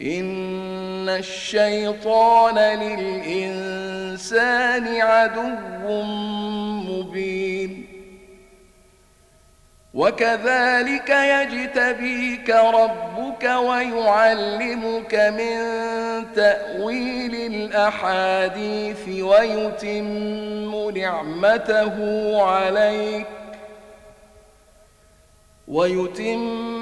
إن الشيطان للإنسان عدو مبين. وكذلك يجتبيك ربك ويعلمك من تأويل الأحاديث ويتم نعمته عليك. ويتم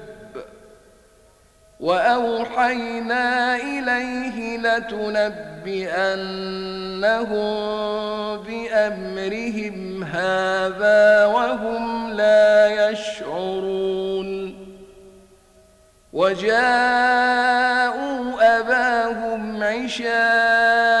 وأوحينا إليه لتنبئنهم بأمرهم هذا وهم لا يشعرون. وجاءوا أباهم عشاء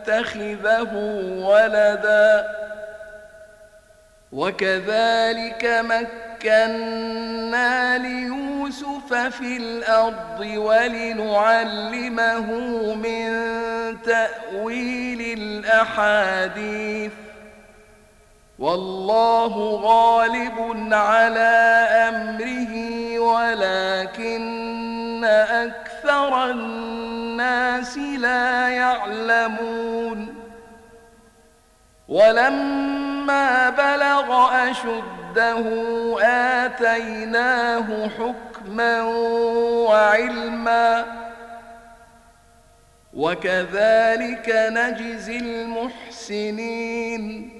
نتخذه ولدا وكذلك مكنا ليوسف في الأرض ولنعلمه من تأويل الأحاديث والله غالب على أمره ولكن أكثر الناس لا يعلمون. ولما بلغ أشده آتيناه حكما وعلما. وكذلك نجزي المحسنين.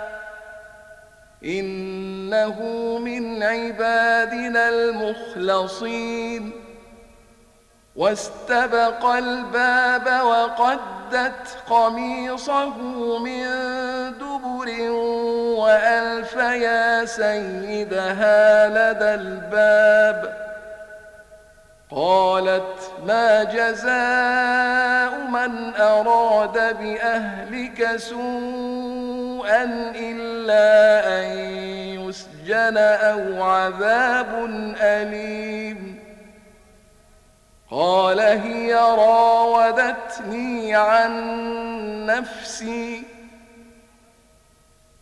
إنه من عبادنا المخلصين. واستبق الباب وقدت قميصه من دبر وألف يا سيدها لدى الباب. قالت ما جزاء من أراد بأهلك سوءا إلا أن يسجن أو عذاب أليم قال هي راودتني عن نفسي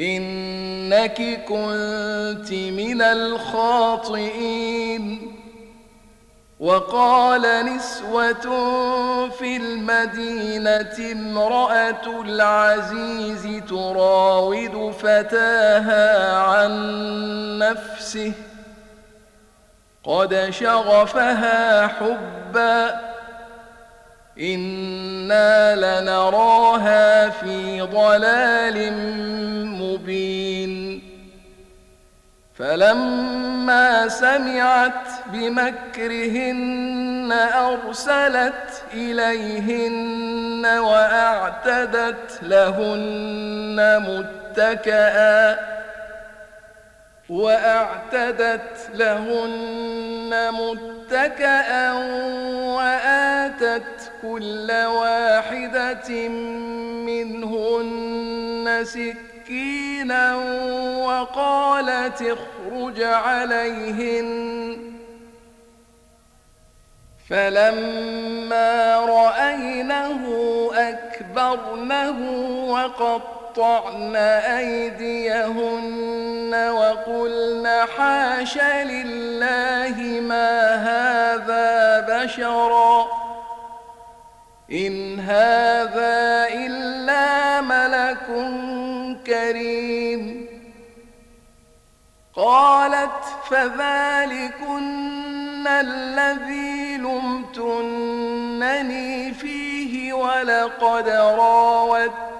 إنك كنت من الخاطئين. وقال نسوة في المدينة امرأة العزيز تراود فتاها عن نفسه. قد شغفها حبا إنا لنراها في ضلال مبين فلما سمعت بمكرهن أرسلت إليهن وأعتدت لهن متكئا وأعتدت لهن متكأ وآتت كل واحدة منهن سكينا وقالت اخرج عليهن. فلما رأينه أكبرنه وقطعن أيديهن وقلن حاش لله ما هذا بشرا إن هذا إلا ملك كريم قالت فذلكن الذي لمتنني فيه ولقد راودته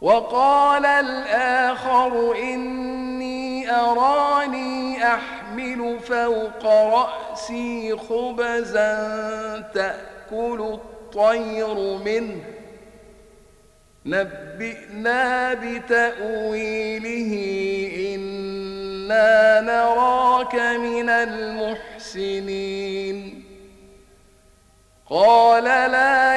وقال الآخر إني أراني أحمل فوق رأسي خبزا تأكل الطير منه. نبئنا بتأويله إنا نراك من المحسنين. قال لا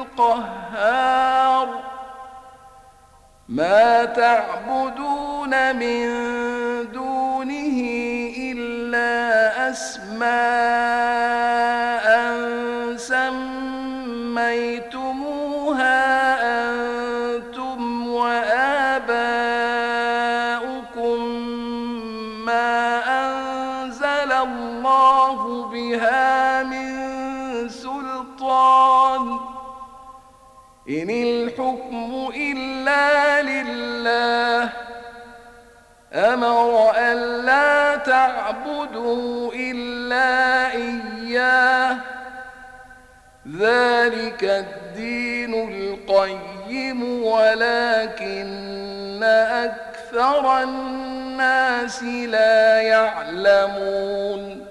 القهار. ما تعبدون من دونه إلا أسماء. إن الحكم إلا لله. أمر ألا تعبدوا إلا إياه. ذلك الدين القيم ولكن أكثر الناس لا يعلمون.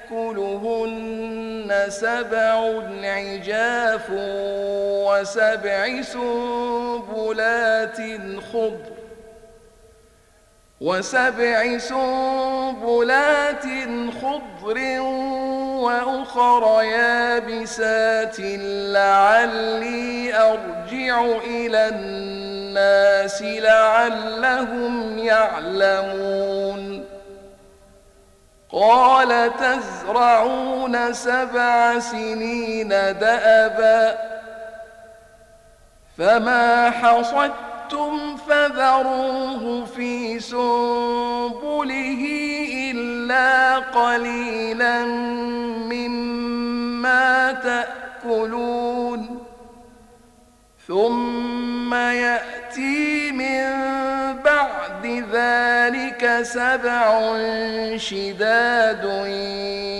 يأكلهن سبع عجاف وسبع سنبلات خضر وسبع سنبلات خضر وأخر يابسات لعلي أرجع إلى الناس لعلهم يعلمون قال تزرعون سبع سنين دأبا فما حصدتم فذروه في سنبله إلا قليلا مما تأكلون ثم يأتي من بعد ذلك سبع شداد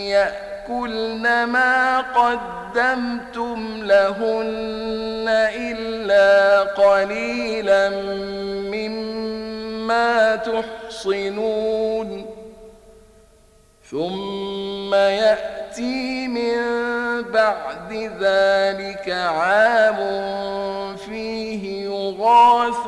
يأكلن ما قدمتم لهن إلا قليلا مما تحصنون. ثم ثم يأتي من بعد ذلك عام فيه يغاث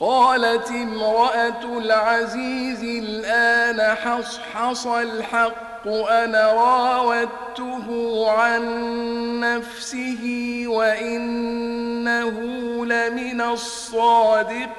قالت امرأة العزيز الآن حصحص الحق أنا راودته عن نفسه وإنه لمن الصادقين.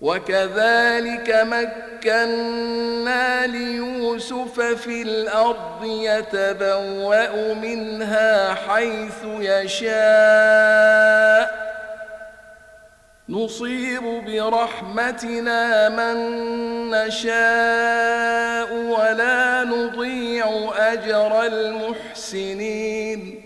وكذلك مكنا ليوسف في الأرض يتبوأ منها حيث يشاء. نصيب برحمتنا من نشاء ولا نضيع أجر المحسنين.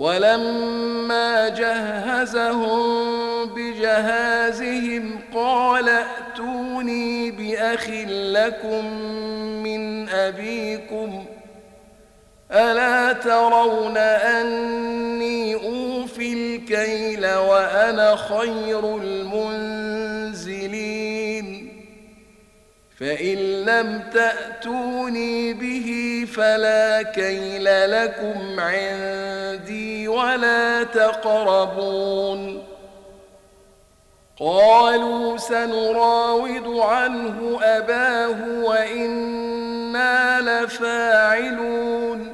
ولما جهزهم بجهازهم قال ائتوني بأخ لكم من أبيكم ألا ترون أني أوفي الكيل وأنا خير المنزلين فإن لم تأتوني به فلا كيل لكم عندي ولا تقربون قالوا سنراود عنه أباه وإنا لفاعلون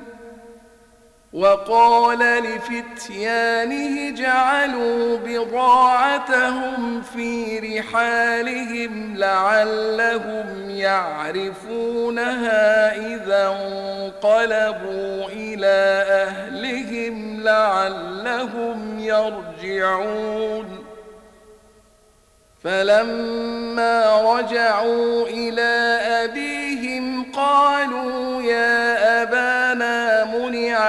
وقال لفتيانه جعلوا بضاعتهم في رحالهم لعلهم يعرفونها إذا انقلبوا إلى أهلهم لعلهم يرجعون. فلما رجعوا إلى أبيهم قالوا يا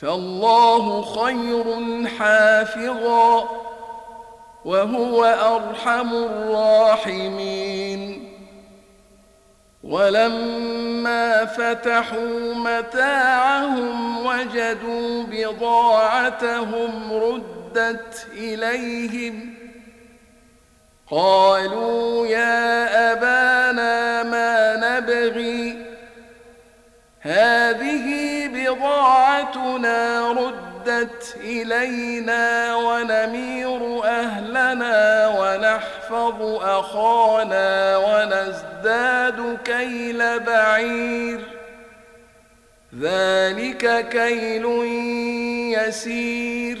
فالله خير حافظا وهو أرحم الراحمين. ولما فتحوا متاعهم وجدوا بضاعتهم ردت إليهم. قالوا يا أبانا ما نبغي؟ هذه بضاعتنا ردت إلينا ونمير أهلنا ونحفظ أخانا ونزداد كيل بعير. ذلك كيل يسير.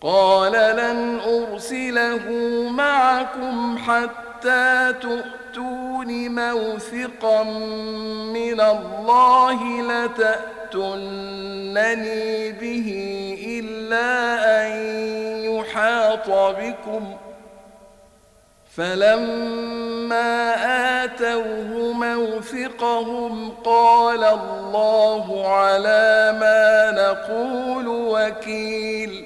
قال لن أرسله معكم حتى تؤمنوا. تأتون موثقا من الله لتأتونني به إلا أن يحاط بكم. فلما آتوه موثقهم قال الله على ما نقول وكيل.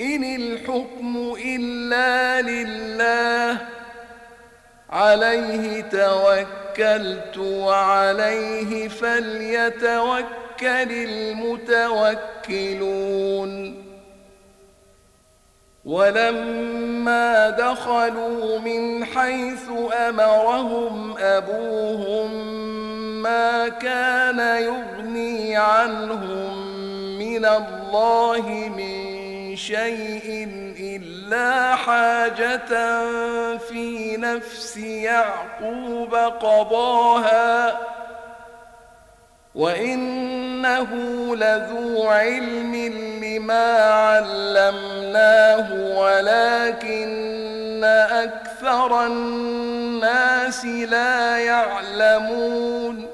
إن الحكم إلا لله عليه توكلت وعليه فليتوكل المتوكلون. ولما دخلوا من حيث أمرهم أبوهم ما كان يغني عنهم من الله من شيء إلا حاجة في نفس يعقوب قضاها وإنه لذو علم لما علمناه ولكن أكثر الناس لا يعلمون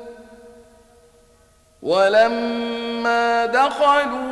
ولما دخلوا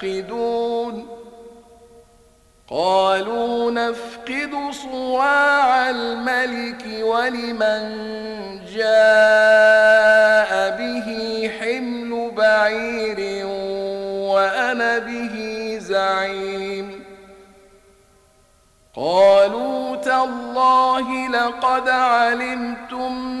تفقدون قالوا نفقد صواع الملك ولمن جاء به حمل بعير وأنا به زعيم. قالوا تالله لقد علمتم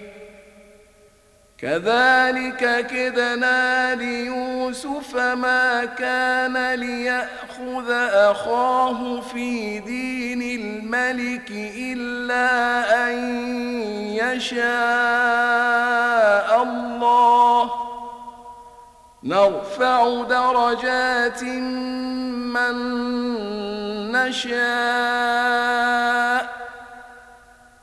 كذلك كدنا ليوسف ما كان ليأخذ أخاه في دين الملك إلا أن يشاء الله. نرفع درجات من نشاء.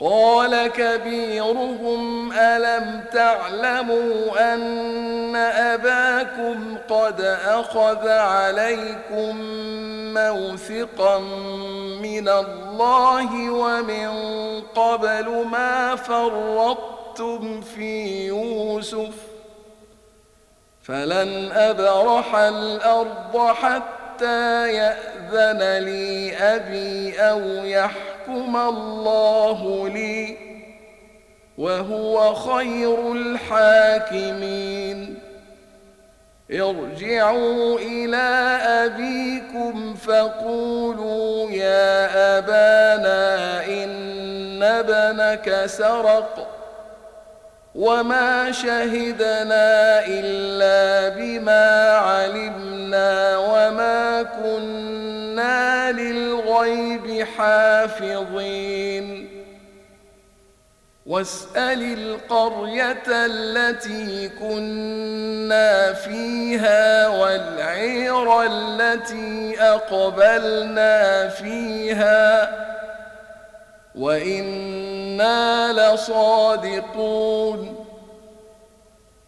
قال كبيرهم ألم تعلموا أن أباكم قد أخذ عليكم موثقا من الله ومن قبل ما فرطتم في يوسف فلن أبرح الأرض حتى يأذن لي أبي أو يحكم الله لي وهو خير الحاكمين. ارجعوا إلى أبيكم فقولوا يا أبانا إن ابنك سرق وما شهدنا إلا بما علمنا وما كنا للغيب حافظين. واسأل القرية التي كنا فيها والعير التي أقبلنا فيها. وإنا لصادقون.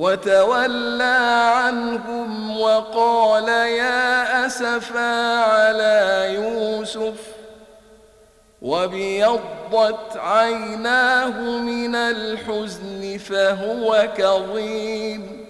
وتولى عنهم وقال يا أسفا على يوسف وابيضت عيناه من الحزن فهو كظيم.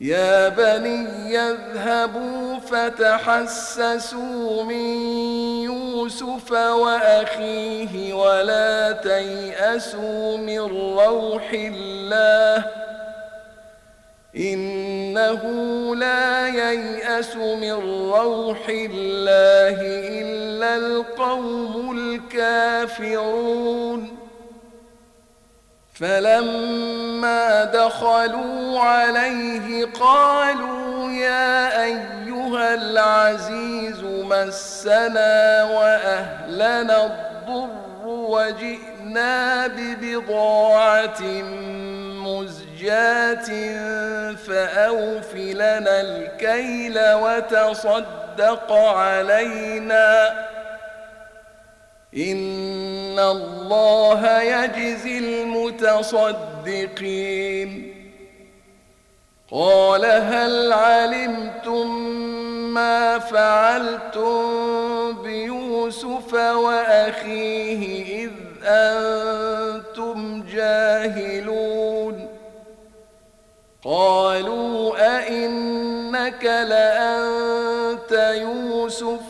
يا بني اذهبوا فتحسسوا من يوسف وأخيه ولا تيأسوا من روح الله إنه لا ييأس من روح الله إلا القوم الكافرون فلما دخلوا عليه قالوا يا أيها العزيز مسنا وأهلنا الضر وجئنا ببضاعة مزجاة فأوف لنا الكيل وتصدق علينا إن الله يجزي المتصدقين قال هل علمتم ما فعلتم بيوسف وأخيه إذ أنتم جاهلون قالوا أئنك لأنت يوسف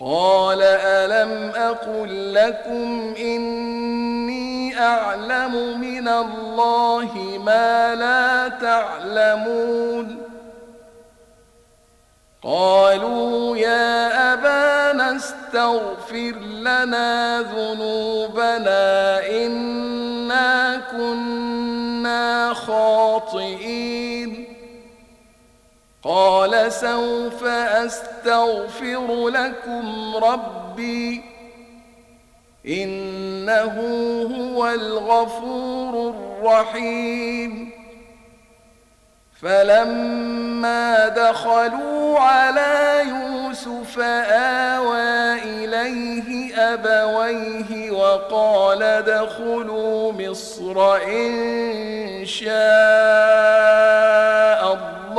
قال ألم أقل لكم إني أعلم من الله ما لا تعلمون قالوا يا أبانا استغفر لنا ذنوبنا إنا كنا خاطئين قال سوف أستغفر لكم ربي إنه هو الغفور الرحيم. فلما دخلوا على يوسف آوى إليه أبويه وقال ادخلوا مصر إن شاء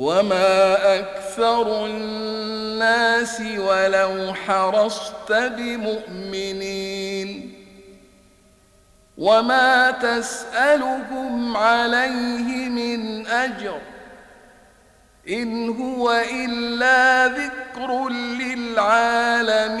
وما أكثر الناس ولو حرصت بمؤمنين وما تسالهم عليه من اجر ان هو الا ذكر للعالمين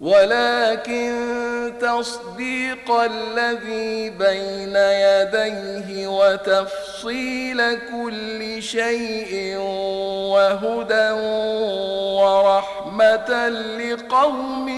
ولكن تصديق الذي بين يديه وتفصيل كل شيء وهدى ورحمة لقوم